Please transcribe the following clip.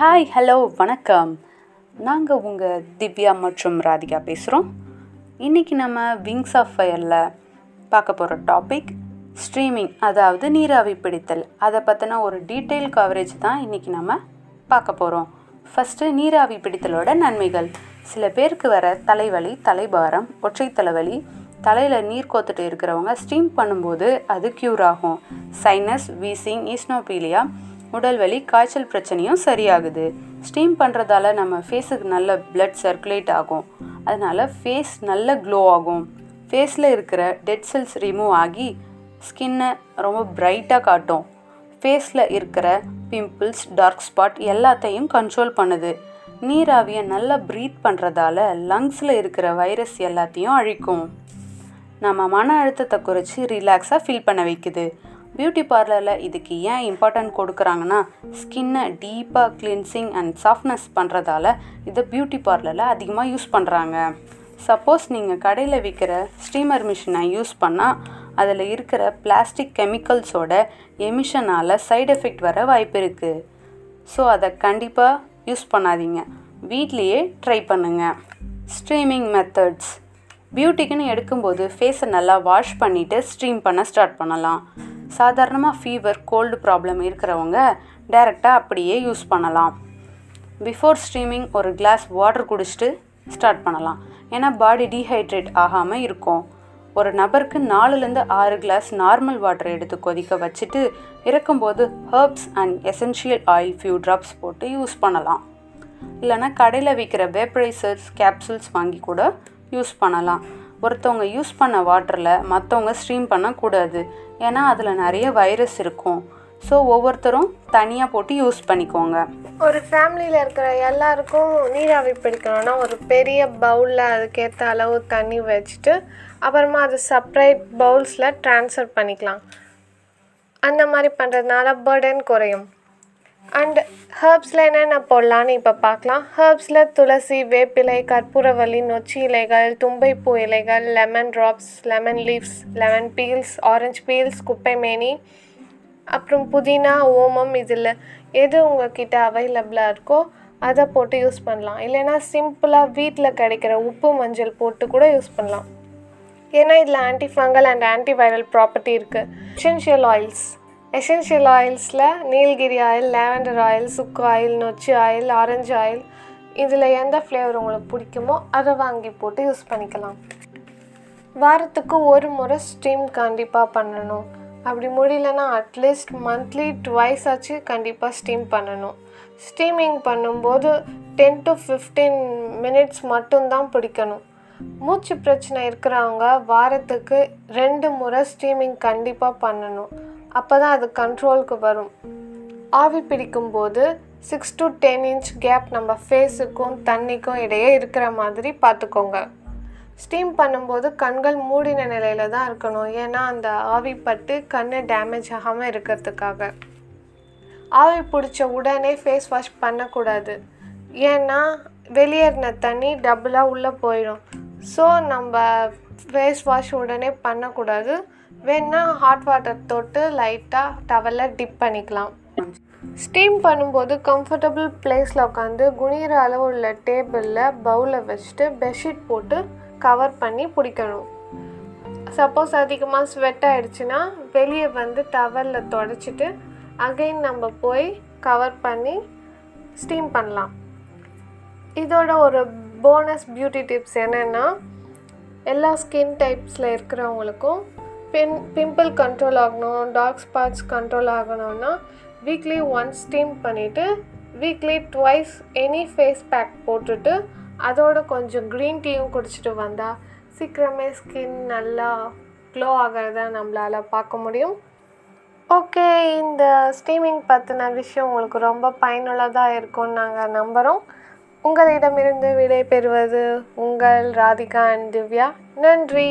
Hi hello வணக்கம். நாங்கள் உங்கள் திவ்யா மற்றும் ராதிகா பேசுகிறோம் இன்றைக்கி நம்ம விங்ஸ் ஆஃப் ஃபயரில் பார்க்க போகிற டாபிக் ஸ்ட்ரீமிங் அதாவது நீராவி பிடித்தல். அதை பற்றின ஒரு டீட்டெயில் கவரேஜ் தான் இன்றைக்கி நம்ம பார்க்க போகிறோம் ஃபஸ்ட்டு நீராவி பிடித்தலோட நன்மைகள். சில பேருக்கு வர தலைவலி தலைபாரம் ஒற்றை தலைவலி தலையில் நீர் கோத்துட்டு இருக்கிறவங்க ஸ்டீம் பண்ணும்போது அது க்யூர் ஆகும். சைனஸ் வீசிங் ஈஸ்னோபீலியா உடல் வலி காய்ச்சல் பிரச்சனையும் சரியாகுது. ஸ்டீம் பண்ணுறதால நம்ம ஃபேஸுக்கு நல்ல பிளட் சர்க்குலேட் ஆகும். அதனால் ஃபேஸ் நல்ல க்ளோ ஆகும். ஃபேஸில் இருக்கிற டெட் செல்ஸ் ரிமூவ் ஆகி ஸ்கின்னை ரொம்ப பிரைட்டாக காட்டும். ஃபேஸில் இருக்கிற பிம்பிள்ஸ் டார்க் ஸ்பாட் எல்லாத்தையும் கண்ட்ரோல் பண்ணுது. நீராவியை நல்லா ப்ரீத் பண்ணுறதால லங்ஸில் இருக்கிற வைரஸ் எல்லாத்தையும் அழிக்கும். நம்ம மன அழுத்தத்தை குறைச்சி ரிலாக்ஸாக ஃபீல் பண்ண வைக்குது. பியூட்டி பார்லரில் இதுக்கு ஏன் இம்பார்ட்டன்ட் கொடுக்குறாங்கன்னா ஸ்கின்னை டீப்பாக கிளின்சிங் அண்ட் சாஃப்ட்னஸ் பண்ணுறதால இதை பியூட்டி பார்லரில் அதிகமாக யூஸ் பண்ணுறாங்க சப்போஸ் நீங்கள் கடையில் விற்கிற ஸ்டீமர் மிஷினை யூஸ் பண்ணால் அதில் இருக்கிற பிளாஸ்டிக் கெமிக்கல்ஸோட எமிஷனால் சைடு எஃபெக்ட் வர வாய்ப்பு இருக்குது ஸோ அதை கண்டிப்பாக யூஸ் பண்ணாதீங்க. வீட்லேயே ட்ரை பண்ணுங்கள் ஸ்ட்ரீமிங் மெத்தட்ஸ் பியூட்டிக்குன்னு எடுக்கும்போது ஃபேஸை நல்லா வாஷ் பண்ணிவிட்டு ஸ்ட்ரீம் பண்ண ஸ்டார்ட் பண்ணலாம். சாதாரணமாக ஃபீவர் கோல்டு ப்ராப்ளம் இருக்கிறவங்க டைரெக்டாக அப்படியே யூஸ் பண்ணலாம். பிஃபோர் ஸ்ட்ரீமிங் ஒரு கிளாஸ் வாட்டர் குடிச்சிட்டு ஸ்டார்ட் பண்ணலாம். ஏன்னா பாடி டீஹைட்ரேட் ஆகாமல் இருக்கும். ஒரு நபருக்கு நாலுலேருந்து ஆறு கிளாஸ் நார்மல் வாட்டர் எடுத்து கொதிக்க வச்சுட்டு இறக்கும்போது herbs and essential oil few drops போட்டு யூஸ் பண்ணலாம். இல்லைன்னா கடையில் விற்கிற வேப்பரைசர்ஸ் கேப்சூல்ஸ் வாங்கி கூட யூஸ் பண்ணலாம். ஒருத்தவங்க யூஸ் பண்ண வாட்டரில் மற்றவங்க ஸ்ட்ரீம் பண்ணக்கூடாது. ஏன்னா அதில் நிறைய வைரஸ் இருக்கும். ஸோ ஒவ்வொருத்தரும் தனியாக போட்டு யூஸ் பண்ணிக்கோங்க. ஒரு ஃபேமிலியில் இருக்கிற எல்லாருக்கும் நீராவி பிடிக்கணும்னா ஒரு பெரிய பவுலில் அதுக்கேற்ற அளவு தண்ணி வச்சுட்டு அப்புறமா அது செப்பரேட் பவுல்ஸில் ட்ரான்ஸ்ஃபர் பண்ணிக்கலாம். அந்த மாதிரி பண்ணுறதுனால பர்டன் குறையும். அண்ட் ஹர்ப்ஸில் என்னென்ன போடலான்னு இப்போ பார்க்கலாம். ஹர்ப்ஸில் துளசி வேப்பிலை கற்பூரவள்ளி நொச்சி இலைகள் தும்பைப்பூ இலைகள் lemon drops lemon leaves lemon peels orange peels குப்பை மேனி அப்புறம் புதினா ஓமம் இதில் எது உங்ககிட்ட அவைலபிளாக இருக்கோ அதை போட்டு யூஸ் பண்ணலாம். இல்லைன்னா சிம்பிளாக வீட்டில் கிடைக்கிற உப்பு மஞ்சள் போட்டு கூட யூஸ் பண்ணலாம். ஏன்னா இதில் anti fungal and antiviral property இருக்குது எசென்ஷியல் ஆயில்ஸ் எசென்ஷியல் ஆயில்ஸில் நீலகிரி ஆயில் லேவெண்டர் ஆயில் சுக்கு ஆயில் நொச்சி ஆயில் ஆரஞ்சு ஆயில் இதில் எந்த ஃப்ளேவர் உங்களுக்கு பிடிக்குமோ அதை வாங்கி போட்டு யூஸ் பண்ணிக்கலாம். வாரத்துக்கு ஒரு முறை ஸ்டீம் கண்டிப்பாக பண்ணணும். அப்படி முடியலன்னா அட்லீஸ்ட் மந்த்லி ட்வைஸ் ஆச்சு கண்டிப்பாக ஸ்டீம் பண்ணணும். ஸ்டீமிங் பண்ணும்போது டென் டு ஃபிஃப்டீன் மினிட்ஸ் மட்டும்தான் பிடிக்கணும். மூச்சு பிரச்சனை இருக்கிறவங்க வாரத்துக்கு ரெண்டு முறை ஸ்டீமிங் கண்டிப்பாக பண்ணணும். அப்போ தான் அது கண்ட்ரோலுக்கு வரும். ஆவி பிடிக்கும்போது six to ten inch gap நம்ம ஃபேஸுக்கும் தண்ணிக்கும் இடையே இருக்கிற மாதிரி பார்த்துக்கோங்க. ஸ்டீம் பண்ணும்போது கண்கள் மூடின நிலையில தான் இருக்கணும். ஏன்னா அந்த ஆவி பட்டு கண்ணு டேமேஜ் ஆகாமல் இருக்கிறதுக்காக. ஆவி பிடிச்ச உடனே ஃபேஸ் வாஷ் பண்ணக்கூடாது. ஏன்னா வெளியேறின தண்ணி டபுளாக உள்ளே போயிடும். ஸோ நம்ம ஃபேஸ் வாஷ் உடனே பண்ணக்கூடாது. வேணா ஹாட் வாட்டர் தொட்டு லைட்டாக டவலில் டிப் பண்ணிக்கலாம். ஸ்டீம் பண்ணும்போது கம்ஃபர்டபுள் பிளேஸில் உட்காந்து குனிகிற அளவு உள்ள டேபிளில் பவுலை வச்சுட்டு பெட்ஷீட் போட்டு கவர் பண்ணி பிடிக்கணும். சப்போஸ் அதிகமாக ஸ்வெட் ஆகிடுச்சின்னா வெளியே வந்து டவலில் தொடச்சிட்டு அகைன் நம்ம போய் கவர் பண்ணி ஸ்டீம் பண்ணலாம். இதோட ஒரு போனஸ் பியூட்டி டிப்ஸ் என்னென்னா எல்லா ஸ்கின் டைப்ஸில் இருக்கிறவங்களுக்கும் பின் பிம்பிள் கண்ட்ரோல் ஆகணும் டார்க் ஸ்பாட்ஸ் கண்ட்ரோல் ஆகணும்னா வீக்லி ஒன் ஸ்டீம் பண்ணிவிட்டு weekly twice any face pack போட்டுட்டு அதோட கொஞ்சம் க்ரீன் டீயும் குடிச்சிட்டு வந்தால் சீக்கிரமே ஸ்கின் நல்லா க்ளோ ஆகிறத நம்மளால் பார்க்க முடியும். ஓகே இந்த ஸ்டீமிங் பற்றின விஷயம் உங்களுக்கு ரொம்ப பயனுள்ளதாக இருக்கும்னு நாங்கள் நம்புகிறோம் உங்களிடமிருந்து விடை பெறுவது உங்கள் ராதிகா அண்ட் திவ்யா. நன்றி.